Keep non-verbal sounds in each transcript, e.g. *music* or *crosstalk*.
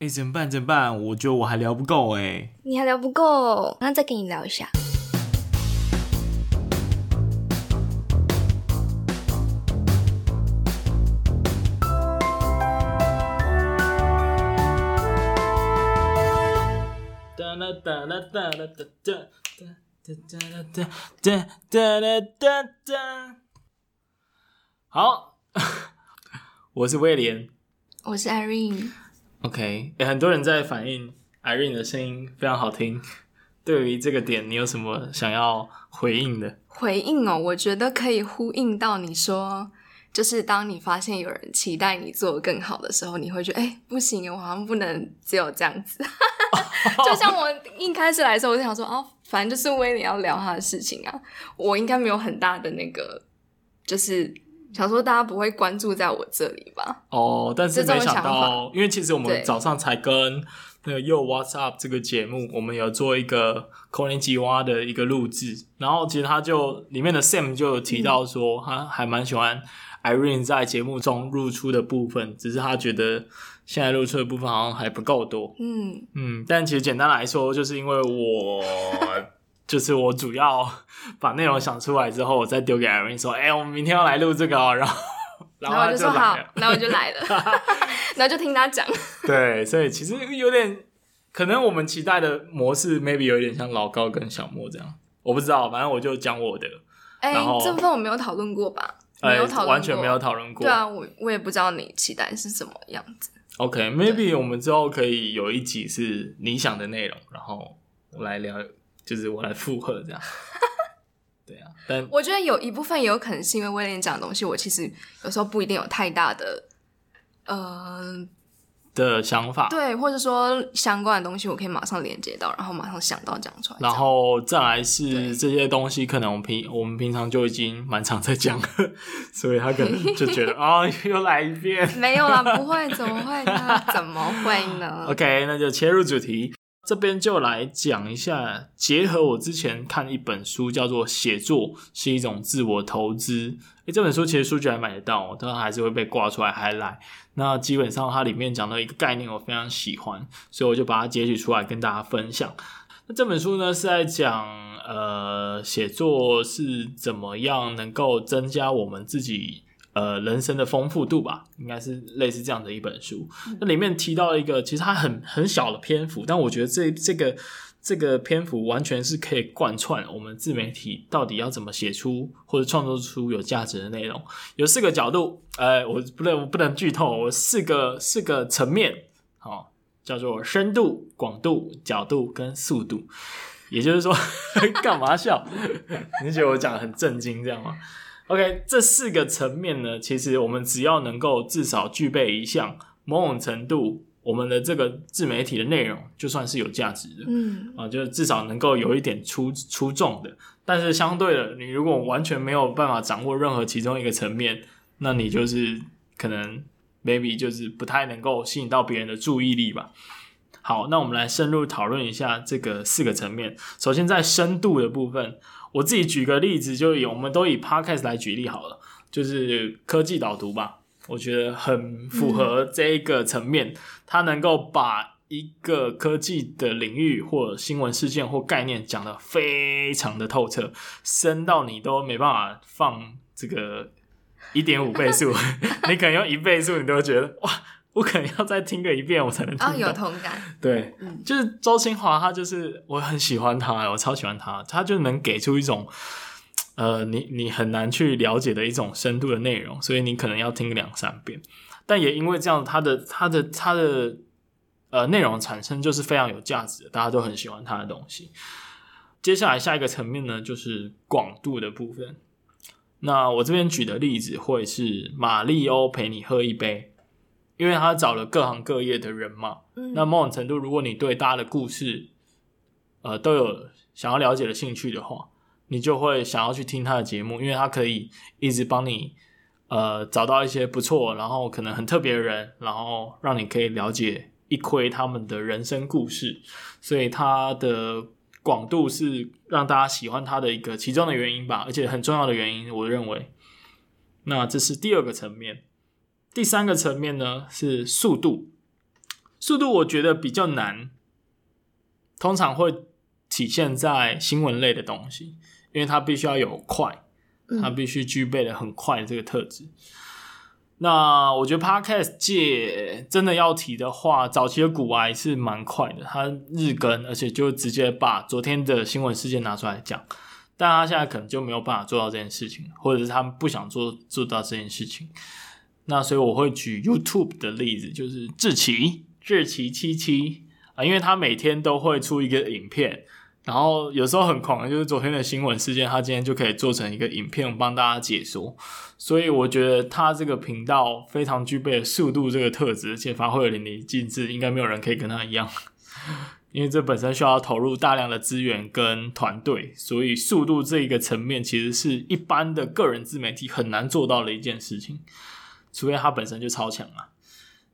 哎，怎么办？怎么办？我觉得我还聊不够哎。你还聊不够，那再跟你聊一下。哒啦哒啦哒啦哒哒哒哒哒哒哒哒哒哒。好，我是威廉，我是 Irene。OK，欸，很多人在反映 Irene 的声音非常好听。对于这个点，你有什么想要回应的？回应哦，我觉得可以呼应到你说。就是当你发现有人期待你做更好的时候，你会觉得哎、不行，我好像不能只有这样子。*laughs* 就像我一开始来的时候，我就想说哦，反正就是威廉要聊他的事情啊，我应该没有很大的那个，就是想说大家不会关注在我这里吧？哦，但是没想到，因为其实我们早上才跟那个 Yo What's Up 这个节目，我们有做一个口令吉蛙的一个录制，然后其实他就里面的 Sam 就有提到说，嗯、他还蛮喜欢。Irene 在节目中露出的部分，只是他觉得现在露出的部分好像还不够多。嗯嗯，但其实简单来说，就是因为我就是我主要把内容想出来之后，我再丢给 Irene 说：“哎、欸，我们明天要来录这个哦。”然后 *laughs* 然后我就说：“好，然后我就来了。*laughs* *laughs* ”然后就听他讲。对，所以其实有点可能我们期待的模式，maybe 有点像老高跟小莫这样，我不知道，反正我就讲我的。哎、欸，这部分我没有讨论过吧？没有讨论完全没有讨论过。对啊，我我也不知道你期待是什么样子。OK，maybe、okay, 我们之后可以有一集是你想的内容，然后我来聊，就是我来附和这样。对啊，但我觉得有一部分也有可能是因为威廉讲的东西，我其实有时候不一定有太大的，呃。的想法，对，或者说相关的东西，我可以马上连接到，然后马上想到讲出来。然后再来是这些东西，可能我们平我们平常就已经蛮常在讲了，*laughs* 所以他可能就觉得啊、*laughs* 哦，又来一遍。没有啦，不会，*laughs* 怎么会呢？怎么会呢？OK，那就切入主题，这边就来讲一下，结合我之前看一本书，叫做《写作是一种自我投资》。诶，这本书其实书局还买得到，但还是会被挂出来还来。那基本上它里面讲的一个概念我非常喜欢，所以我就把它截取出来跟大家分享。那这本书呢是在讲，呃，写作是怎么样能够增加我们自己呃人生的丰富度吧，应该是类似这样的一本书。那里面提到一个，其实它很很小的篇幅，但我觉得这这个。这个篇幅完全是可以贯穿我们自媒体到底要怎么写出或者创作出有价值的内容。有四个角度，呃，我不能我不能剧透，我四个四个层面，好、哦，叫做深度、广度、角度跟速度。也就是说，*laughs* 干嘛笑？你觉得我讲得很震惊，这样吗？OK，这四个层面呢，其实我们只要能够至少具备一项某种程度。我们的这个自媒体的内容就算是有价值的，嗯啊，就至少能够有一点出出众的。但是相对的，你如果完全没有办法掌握任何其中一个层面，那你就是可能 maybe 就是不太能够吸引到别人的注意力吧。好，那我们来深入讨论一下这个四个层面。首先在深度的部分，我自己举个例子，就以我们都以 Podcast 来举例好了，就是科技导读吧。我觉得很符合这一个层面，它能够把一个科技的领域或新闻事件或概念讲得非常的透彻，深到你都没办法放这个一点五倍速，*laughs* 你可能用一倍速，你都会觉得哇，我可能要再听个一遍，我才能听到。哦，有同感。*laughs* 对，就是周清华，他就是我很喜欢他，我超喜欢他，他就能给出一种。呃，你你很难去了解的一种深度的内容，所以你可能要听两三遍。但也因为这样，他的他的他的呃内容产生就是非常有价值的，大家都很喜欢他的东西。接下来下一个层面呢，就是广度的部分。那我这边举的例子会是马里欧陪你喝一杯，因为他找了各行各业的人嘛。嗯。那某种程度，如果你对大家的故事呃都有想要了解的兴趣的话。你就会想要去听他的节目，因为他可以一直帮你，呃，找到一些不错，然后可能很特别的人，然后让你可以了解一窥他们的人生故事，所以他的广度是让大家喜欢他的一个其中的原因吧，而且很重要的原因，我认为。那这是第二个层面，第三个层面呢是速度。速度我觉得比较难，通常会体现在新闻类的东西，因为它必须要有快，它必须具备了很快的这个特质。嗯、那我觉得 Podcast 界真的要提的话，早期的股癌是蛮快的，它日更，而且就直接把昨天的新闻事件拿出来讲。但他现在可能就没有办法做到这件事情，或者是他们不想做做到这件事情。那所以我会举 YouTube 的例子，就是志奇志奇七七啊，因为他每天都会出一个影片，然后有时候很狂，就是昨天的新闻事件，他今天就可以做成一个影片帮大家解说。所以我觉得他这个频道非常具备速度这个特质，而且发挥的淋漓尽致，应该没有人可以跟他一样。*laughs* 因为这本身需要投入大量的资源跟团队，所以速度这一个层面其实是一般的个人自媒体很难做到的一件事情，除非他本身就超强啊。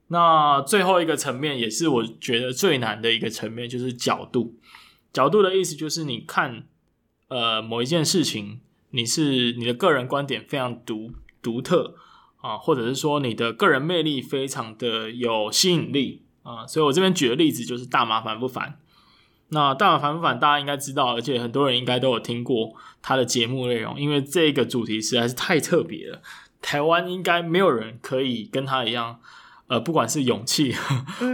那最后一个层面也是我觉得最难的一个层面，就是角度。角度的意思就是你看呃某一件事情，你是你的个人观点非常独独特啊，或者是说你的个人魅力非常的有吸引力。啊，所以我这边举的例子就是大麻烦不烦。那大麻烦不烦，大家应该知道，而且很多人应该都有听过他的节目内容，因为这个主题实在是太特别了。台湾应该没有人可以跟他一样，呃，不管是勇气，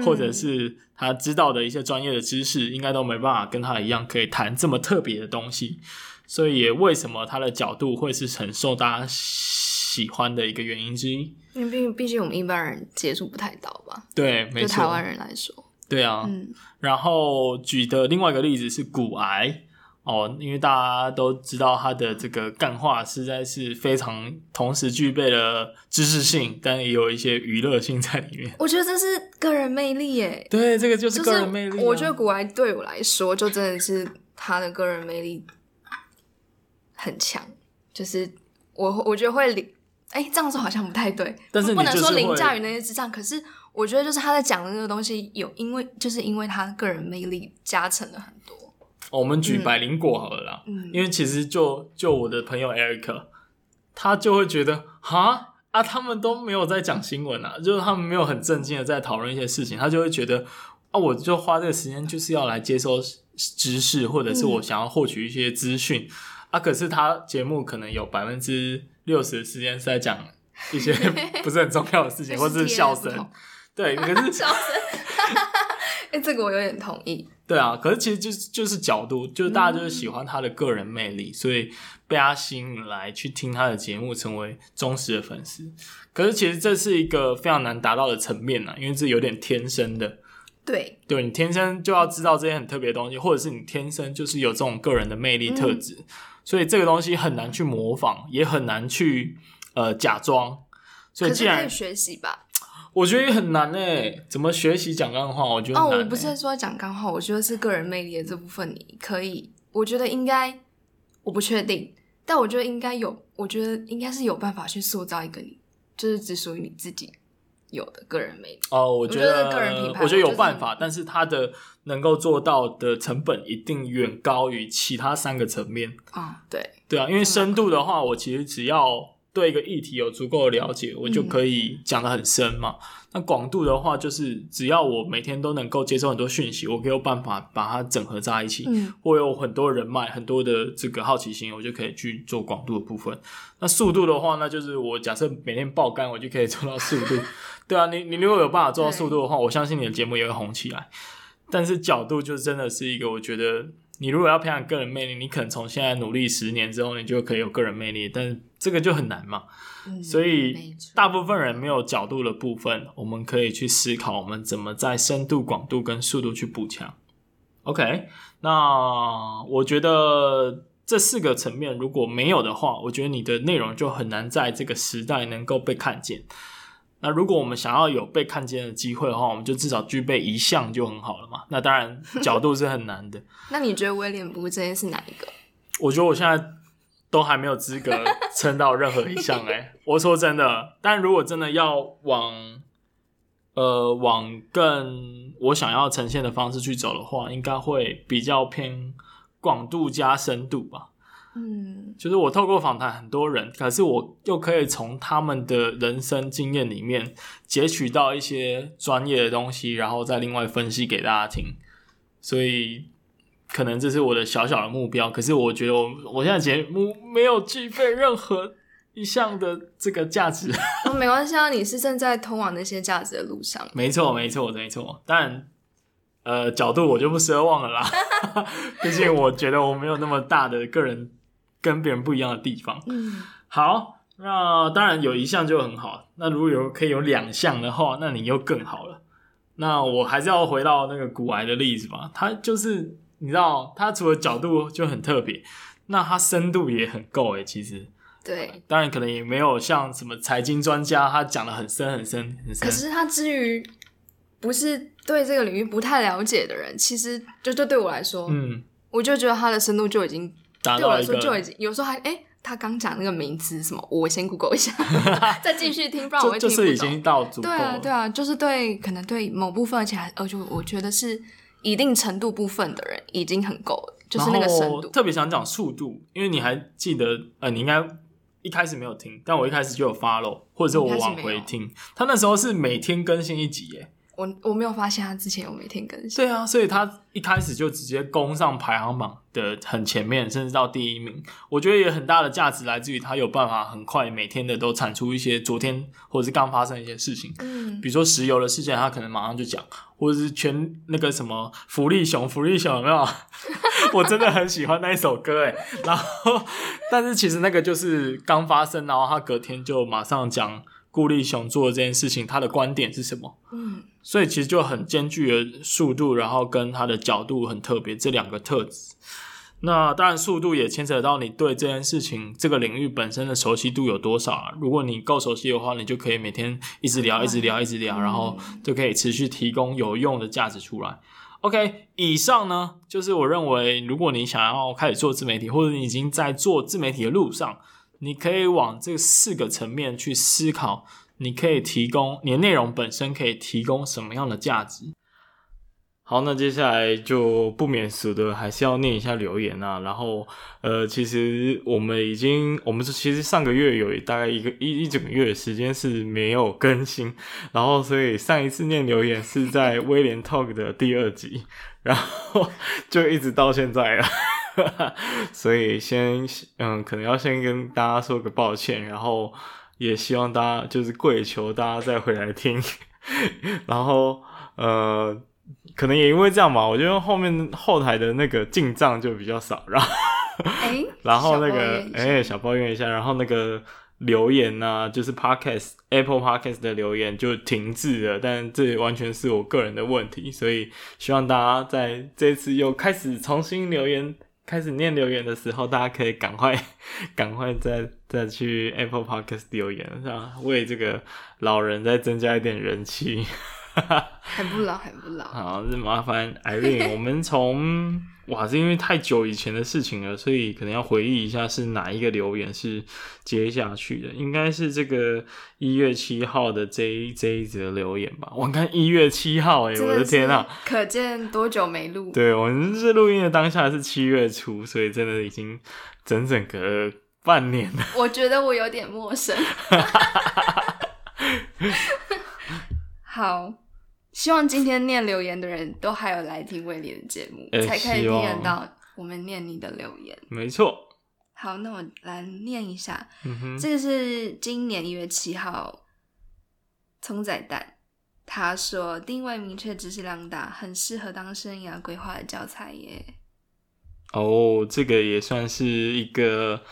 或者是他知道的一些专业的知识，应该都没办法跟他一样可以谈这么特别的东西。所以也为什么他的角度会是很受大家喜欢的一个原因之一。因为毕毕竟我们一般人接触不太到吧？对，没错。对台湾人来说，对啊。嗯。然后举的另外一个例子是骨癌哦，因为大家都知道他的这个干话实在是非常，同时具备了知识性，但也有一些娱乐性在里面。我觉得这是个人魅力耶。对，这个就是个人魅力啊。我觉得古埃对我来说，就真的是他的个人魅力很强，就是我我觉得会凌哎，这样说好像不太对，但是不能说凌驾于那些智障。可是我觉得，就是他在讲的那个东西，有因为就是因为他个人魅力加成了很多。哦，我们举百灵果好了啦，嗯，因为其实就就我的朋友 Eric，他就会觉得哈啊，他们都没有在讲新闻啊，就是他们没有很正经的在讨论一些事情，他就会觉得啊，我就花这个时间就是要来接收知识，或者是我想要获取一些资讯，嗯，啊，可是他节目可能有百分之。六十的时间是在讲一些 *laughs* 不是很重要的事情，*laughs* 或是笑声。对，可是 *laughs* 笑声。哎，这个我有点同意。对啊，可是其实就是就是角度，就是大家就是喜欢他的个人魅力，嗯、所以被他吸引来去听他的节目，成为忠实的粉丝。可是其实这是一个非常难达到的层面啊，因为这有点天生的。对，对你天生就要知道这些很特别的东西，或者是你天生就是有这种个人的魅力特质。嗯所以这个东西很难去模仿，也很难去呃假装。所以既然可以学习吧，我觉得也很难诶。怎么学习讲干话？我觉得哦，我不是说讲干话，我觉得是个人魅力的这部分，你可以，我觉得应该，我不确定，但我觉得应该有，我觉得应该是有办法去塑造一个你，就是只属于你自己。有的个人魅力哦，我觉得，我觉得个人品牌，我觉得有办法，但是它的能够做到的成本一定远高于其他三个层面啊、哦。对，对啊，因为深度的话，我其实只要对一个议题有足够的了解，我就可以讲得很深嘛。嗯、那广度的话，就是只要我每天都能够接受很多讯息，我可以有办法把它整合在一起。嗯，我有很多人脉，很多的这个好奇心，我就可以去做广度的部分。那速度的话，那就是我假设每天爆肝，我就可以做到速度。*laughs* 对啊，你你如果有办法做到速度的话，我相信你的节目也会红起来。但是角度就真的是一个，我觉得你如果要培养个人魅力，你可能从现在努力十年之后，你就可以有个人魅力。但是这个就很难嘛。嗯，所以大部分人没有角度的部分，我们可以去思考，我们怎么在深度、广度跟速度去补强。OK，那我觉得这四个层面如果没有的话，我觉得你的内容就很难在这个时代能够被看见。那如果我们想要有被看见的机会的话，我们就至少具备一项就很好了嘛。那当然角度是很难的。*laughs* 那你觉得威廉不这些是哪一个？我觉得我现在都还没有资格 *laughs* 撑到任何一项哎、欸。我说真的，但如果真的要往呃往更我想要呈现的方式去走的话，应该会比较偏广度加深度吧。嗯，就是我透过访谈很多人，可是我又可以从他们的人生经验里面截取到一些专业的东西，然后再另外分析给大家听。所以，可能这是我的小小的目标。可是我觉得我我现在节目没有具备任何一项的这个价值。*laughs* 哦，没关系啊，你是正在通往那些价值的路上。没错，没错，没错。但呃，角度我就不奢望了啦。*laughs* 毕竟我觉得我没有那么大的个人。跟别人不一样的地方。嗯，好，那当然有一项就很好。那如果有可以有两项的话，那你又更好了。那我还是要回到那个古癌的例子吧。它就是你知道，它除了角度就很特别，那它深度也很够诶。其实，对，当然可能也没有像什么财经专家他讲的很深很深很深。可是他至于不是对这个领域不太了解的人，其实就就对我来说，嗯，我就觉得他的深度就已经。对我来说就已经有时候还哎、欸，他刚讲那个名词什么，我先 Google 一下，*laughs* 再继续听，不然我会听不懂。就是已经到足够。对啊，对啊，就是对，可能对某部分，而且还呃，就我觉得是一定程度部分的人已经很够了，就是那个深度。特别想讲速度，因为你还记得呃，你应该一开始没有听，但我一开始就有 follow，或者是我往回听，他那时候是每天更新一集耶。我我没有发现他之前有每天更新。对啊，所以他一开始就直接攻上排行榜的很前面，甚至到第一名。我觉得也很大的价值来自于他有办法很快每天的都产出一些昨天或者是刚发生一些事情。嗯，比如说石油的事件，他可能马上就讲，或者是全那个什么福利熊，福利熊有没有？*laughs* 我真的很喜欢那一首歌诶。然后，*laughs* 但是其实那个就是刚发生，然后他隔天就马上讲。顾立雄做的这件事情，他的观点是什么？嗯，所以其实就很兼具的速度，然后跟他的角度很特别这两个特质。那当然，速度也牵扯到你对这件事情、这个领域本身的熟悉度有多少啊。如果你够熟悉的话，你就可以每天一直聊、一直聊、一直聊，然后就可以持续提供有用的价值出来。OK，以上呢，就是我认为，如果你想要开始做自媒体，或者你已经在做自媒体的路上。你可以往这四个层面去思考，你可以提供你的内容本身可以提供什么样的价值。好，那接下来就不免俗的还是要念一下留言啊。然后，呃，其实我们已经，我们是其实上个月有大概一个一一整个月的时间是没有更新，然后所以上一次念留言是在威廉 Talk 的第二集，然后 *laughs* 就一直到现在了。*laughs* 所以先嗯，可能要先跟大家说个抱歉，然后也希望大家就是跪求大家再回来听，*laughs* 然后呃，可能也因为这样吧，我觉得后面后台的那个进账就比较少，然后、欸、然后那个哎、欸、小抱怨一下，然后那个留言呢、啊，就是 Podcast Apple Podcast 的留言就停滞了，但这完全是我个人的问题，所以希望大家在这次又开始重新留言。开始念留言的时候，大家可以赶快、*laughs* 赶快再再去 Apple Podcast 留言，是吧？为这个老人再增加一点人气。*laughs* 还不老，还不老。好，这麻烦 Irene，我们从。哇，是因为太久以前的事情了，所以可能要回忆一下是哪一个留言是接下去的，应该是这个一月七号的这一这一则留言吧。我看一月七号，哎，我的天啊，可见多久没录？对，我们是录音的当下是七月初，所以真的已经整整隔半年了。我觉得我有点陌生。*laughs* *laughs* 好。希望今天念留言的人都还有来听威廉的节目，欸，才可以听得到我们念你的留言。没错。好，那我来念一下。这个是今年一月七号，葱仔蛋他说定位明确，知识量大，很适合当生涯规划的教材耶。哦，这个也算是一个。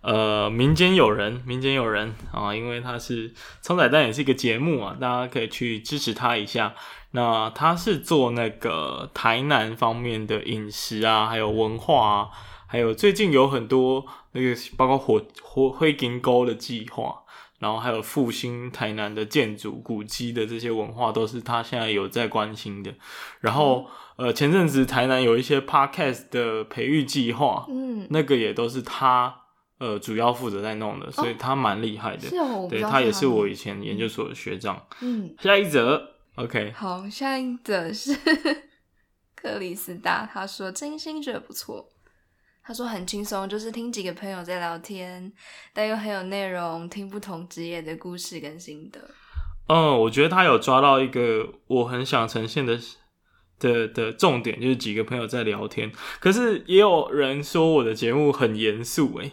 呃，民间有人，民间有人啊，因为他是葱仔蛋，也是一个节目啊，大家可以去支持他一下。那他是做那个台南方面的饮食啊，还有文化啊，还有最近有很多那个包括火火灰金沟的计划，然后还有复兴台南的建筑古迹的这些文化，都是他现在有在关心的。然后呃，前阵子台南有一些 podcast 的培育计划，嗯，那个也都是他。呃，主要负责在弄的，所以他蛮厉害的。哦是哦，对，他也是我以前研究所的学长。嗯，下一则，OK。好，下一则是克里斯达，他说真心觉得不错。他说很轻松，就是听几个朋友在聊天，但又很有内容，听不同职业的故事跟心得。嗯，我觉得他有抓到一个我很想呈现的的的重点，就是几个朋友在聊天。可是也有人说我的节目很严肃，诶，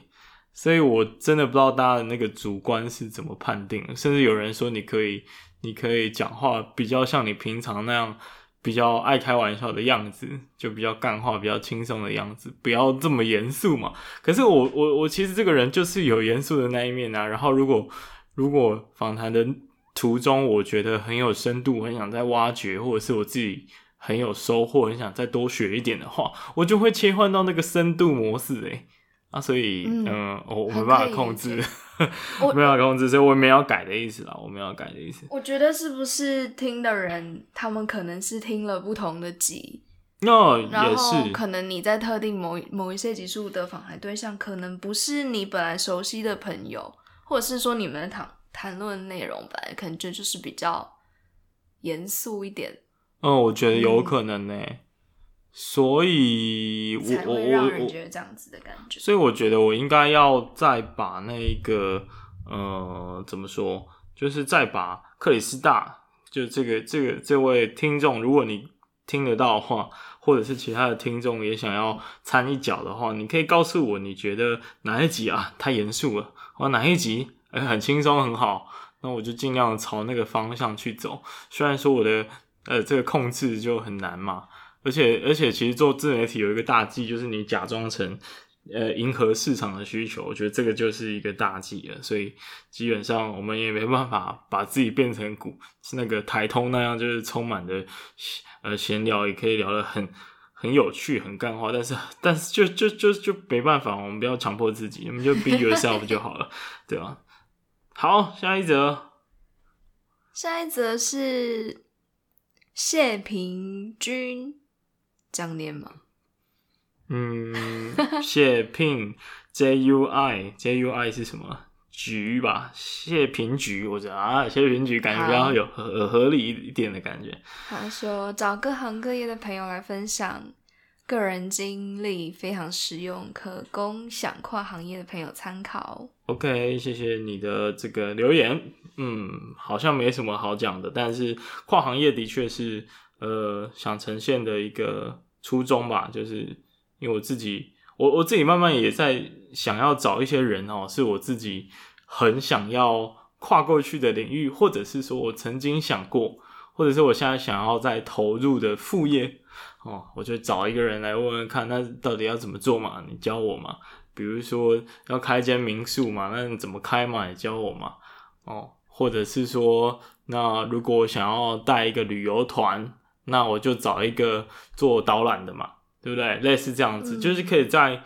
所以我真的不知道大家的那个主观是怎么判定。甚至有人说你可以，你可以讲话比较像你平常那样。比较爱开玩笑的样子，就比较干话，比较轻松的样子，不要这么严肃嘛。可是我我我其实这个人就是有严肃的那一面啊。然后如果如果访谈的途中，我觉得很有深度，很想再挖掘，或者是我自己很有收获，很想再多学一点的话，我就会切换到那个深度模式诶。啊，所以嗯，呃、我 *laughs* 我没办法控制。我没有控制，所以我没有改的意思啦。我没有改的意思。我觉得是不是听的人，他们可能是听了不同的集，那、哦、也是。然后可能你在特定某某一些集数的访谈对象，可能不是你本来熟悉的朋友，或者是说你们谈谈论内容本来可能就就是比较严肃一点。嗯，我觉得有可能呢、欸。所以我，我我我我觉得这样子的感觉。所以我觉得我应该要再把那个呃，怎么说，就是再把克里斯大，就这个这个这位听众，如果你听得到的话，或者是其他的听众也想要掺一脚的话，你可以告诉我，你觉得哪一集啊太严肃了，或哪一集哎很轻松很好，那我就尽量朝那个方向去走。虽然说我的呃这个控制就很难嘛。而且而且，其实做自媒体有一个大忌，就是你假装成呃迎合市场的需求，我觉得这个就是一个大忌了。所以基本上我们也没办法把自己变成股是那个台通那样，就是充满的呃闲聊，也可以聊得很很有趣、很干话。但是但是就就就就没办法，我们不要强迫自己，我们就 be yourself 就好了，对吧？好，下一则，下一则是谢平君。这样念吗？嗯，谢聘 J U I J U I 是什么？菊吧，谢平菊，我觉得啊，谢平菊感觉比较有合合理一点的感觉。他说找各行各业的朋友来分享个人经历，非常实用，可供想跨行业的朋友参考。OK，谢谢你的这个留言。嗯，好像没什么好讲的，但是跨行业的确是呃想呈现的一个。初衷吧，就是因为我自己，我我自己慢慢也在想要找一些人哦，是我自己很想要跨过去的领域，或者是说我曾经想过，或者是我现在想要再投入的副业哦，我就找一个人来问问看，那到底要怎么做嘛？你教我嘛？比如说要开一间民宿嘛，那你怎么开嘛？你教我嘛？哦，或者是说，那如果想要带一个旅游团。那我就找一个做导览的嘛，对不对？类似这样子，嗯、就是可以在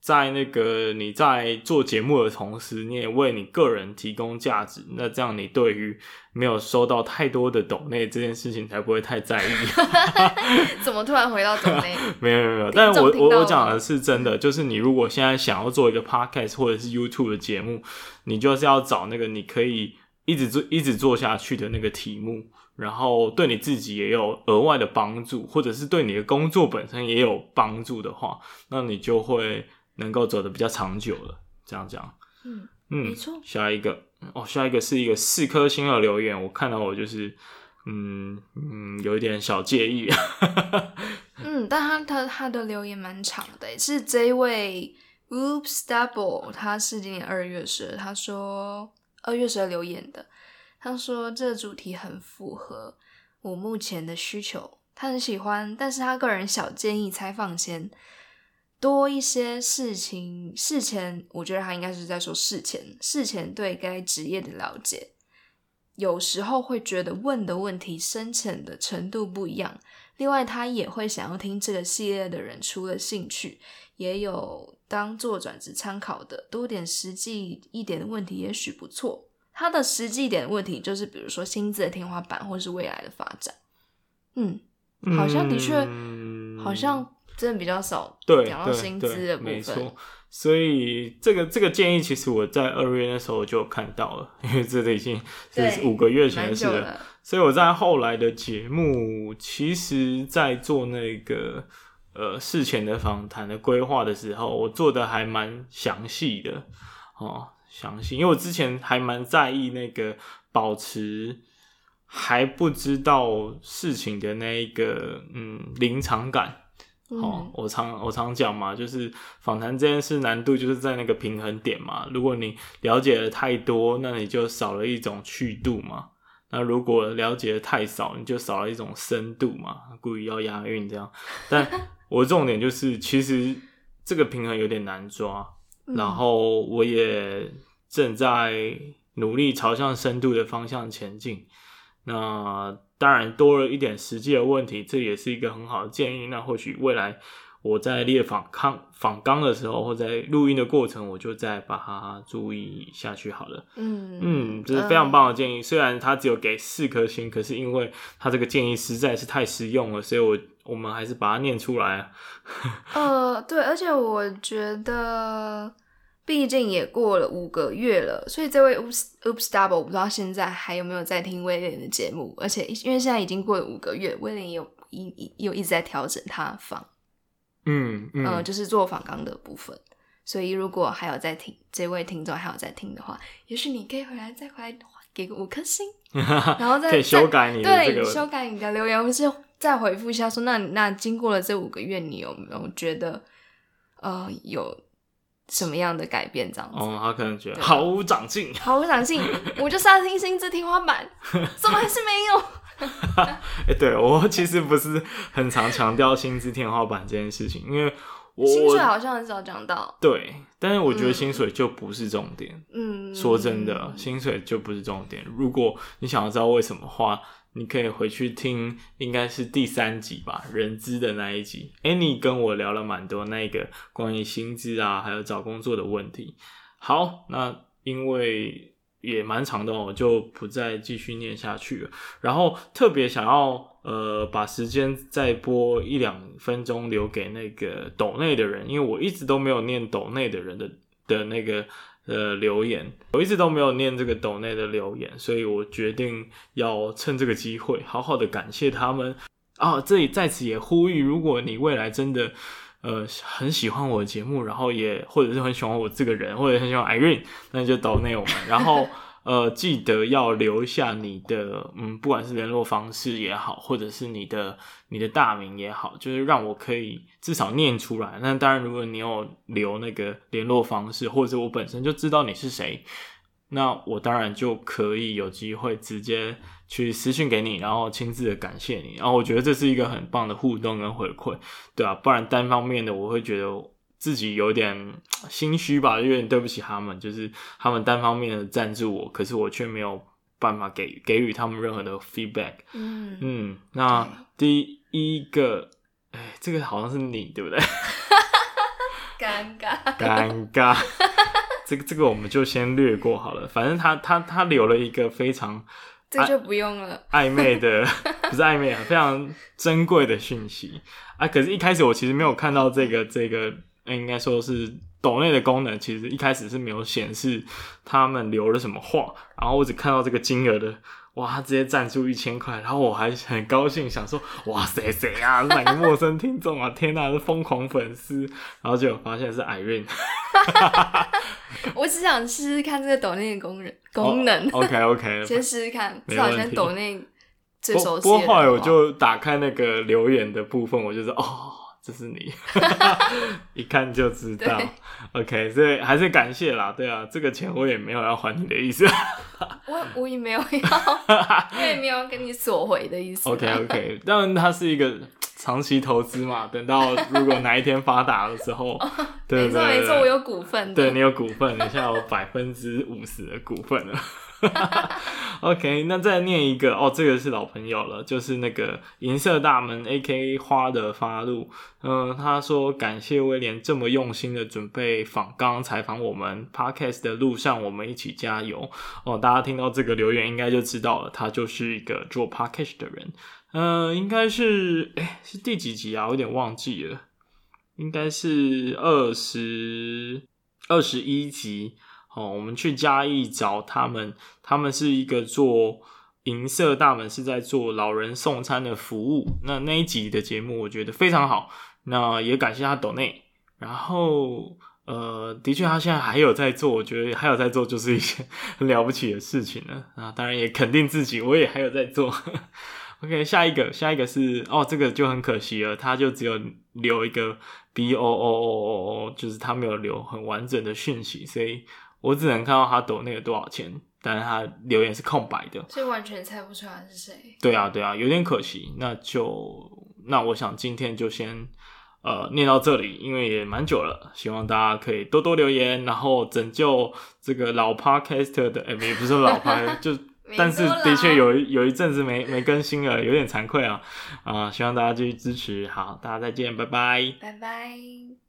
在那个你在做节目的同时，你也为你个人提供价值。那这样你对于没有收到太多的抖内这件事情才不会太在意。*laughs* *laughs* 怎么突然回到抖内？*laughs* 没有没有没有，但是我我我讲的是真的，就是你如果现在想要做一个 podcast 或者是 YouTube 的节目，你就是要找那个你可以一直做一直做下去的那个题目。然后对你自己也有额外的帮助，或者是对你的工作本身也有帮助的话，那你就会能够走得比较长久了。这样讲，嗯嗯，没错。下一个哦，下一个是一个四颗星的留言，我看到我就是嗯嗯有一点小介意。嗯，但他他他的留言蛮长的，是这位 Oops Double，他是今年二月十，他说二月十二留言的。他说这个主题很符合我目前的需求，他很喜欢，但是他个人小建议，采访前多一些事情，事前我觉得他应该是在说事前，事前对该职业的了解，有时候会觉得问的问题深浅的程度不一样。另外，他也会想要听这个系列的人除了兴趣，也有当做转职参考的，多点实际一点的问题，也许不错。他的实际点问题就是，比如说薪资的天花板，或是未来的发展。嗯，好像的确，嗯、好像真的比较少讲到薪资的部分。没错，所以这个这个建议，其实我在二月那时候就看到了，因为这个已经是五个月前的事了。了所以我在后来的节目，其实在做那个呃事前的访谈的规划的时候，我做的还蛮详细的哦，详细，因为我之前还蛮在意那个保持还不知道事情的那一个嗯临场感。哦，我常我常讲嘛，就是访谈这件事难度就是在那个平衡点嘛。如果你了解的太多，那你就少了一种趣度嘛。那如果了解的太少，你就少了一种深度嘛。故意要押韵这样，但 *laughs* 我重点就是，其实这个平衡有点难抓。然后我也正在努力朝向深度的方向前进。那。当然多了一点实际的问题，这也是一个很好的建议。那或许未来我在列访康访纲的时候，或在录音的过程，我就再把它注意下去好了。嗯嗯，这是非常棒的建议。嗯、虽然它只有给四颗星，可是因为它这个建议实在是太实用了，所以我我们还是把它念出来。*laughs* 呃，对，而且我觉得。毕竟也过了五个月了，所以这位 Oops Oops Double 我不知道现在还有没有在听威廉的节目，而且因为现在已经过了五个月，威廉也有一又一直在调整他访，嗯嗯、呃，就是做访纲的部分。所以如果还有在听，这位听众还有在听的话，也许你可以回来再回来给个五颗星，*laughs* 然后再可以修改你的这个对修改你的留言，或是再回复一下说，那那经过了这五个月，你有没有觉得呃有？什么样的改变这样子？哦，他可能觉得毫无长进，毫无长进，我就是要听薪资天花板，怎么还是没有？*laughs* 哎、欸，对我其实不是很常强调薪资天花板这件事情，因为我薪水好像很少讲到。对，但是我觉得薪水就不是重点。嗯，说真的，薪水就不是重点。如果你想要知道为什么的话。你可以回去听，应该是第三集吧，人资的那一集。Annie 跟我聊了蛮多那个关于薪资啊，还有找工作的问题。好，那因为也蛮长的，我就不再继续念下去了。然后特别想要呃把时间再播一两分钟留给那个斗内的人，因为我一直都没有念斗内的人的的那个。呃，留言我一直都没有念这个抖内的留言，所以我决定要趁这个机会好好的感谢他们啊！这里在此也呼吁，如果你未来真的呃很喜欢我的节目，然后也或者是很喜欢我这个人，或者很喜欢 Irene，那就抖内我们，然后。呃，记得要留下你的，嗯，不管是联络方式也好，或者是你的你的大名也好，就是让我可以至少念出来。那当然，如果你有留那个联络方式，或者我本身就知道你是谁，那我当然就可以有机会直接去私信给你，然后亲自的感谢你。然后我觉得这是一个很棒的互动跟回馈，对啊，不然单方面的我会觉得。自己有点 *tsk* 心虚吧，有点对不起他们，就是他们单方面的赞助我，可是我却没有办法给给予他们任何的 feedback。嗯嗯，那第一个，哎，这个好像是你对不对？*laughs* 尴尬，尴尬。这个这个我们就先略过好了，反正他他他留了一个非常，这就不用了，暧昧的，不是暧昧啊，非常珍贵的讯息啊。可是，一开始我其实没有看到这个这个。应该说是抖内的功能，其实一开始是没有显示他们留了什么话，然后我只看到这个金额的，哇，他直接赞助一千块，然后我还很高兴，想说，哇塞，谁啊？是哪个陌生听众啊？天哪，是疯狂粉丝，然后结果发现是 Irene。*laughs* 我只想试试看这个抖内的功能功能。Oh, OK *laughs* OK，先试试看，至少先抖内最熟悉的。不过后来我就打开那个留言的部分，我就说哦。这是你，*laughs* 一看就知道。OK，所以还是感谢啦。对啊，这个钱我也没有要还你的意思。*laughs* 我我也没有要，*laughs* 我也没有跟你索回的意思。OK OK，当然它是一个长期投资嘛。等到如果哪一天发达的时候，对，对，对，没错没错，我有股份。对，你有股份，你现在有百分之五十的股份了。*laughs* OK，那再念一个哦，这个是老朋友了，就是那个银色大门 AK 花的发露，嗯、他说感谢威廉这么用心的准备访刚采访我们 Podcast 的路上，我们一起加油哦。大家听到这个留言应该就知道了，他就是一个做 Podcast 的人，嗯、应该是哎是第几集啊？有点忘记了，应该是二十二十一集。哦，我们去嘉义找他们，他们是一个做银色大门，是在做老人送餐的服务。那那一集的节目，我觉得非常好。那也感谢他抖内，然后呃，的确他现在还有在做，我觉得还有在做就是一些很 *laughs* 了不起的事情了啊。当然也肯定自己，我也还有在做。*laughs* OK，下一个，下一个是哦，这个就很可惜了，他就只有留一个 B O O O O O，就是他没有留很完整的讯息，所以我只能看到他抖那个多少钱，但是他留言是空白的，所以完全猜不出来是谁。对啊，对啊，有点可惜。那就那我想今天就先呃念到这里，因为也蛮久了，希望大家可以多多留言，然后拯救这个老 Podcaster 的，哎、欸，也不是老 *laughs* Pod 就。但是的确有有一阵子没没更新了，有点惭愧啊啊！希望大家继续支持，好，大家再见，拜拜，拜拜。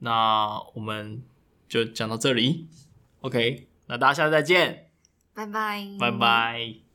那我们就讲到这里，OK，那大家下次再见，拜拜，拜拜。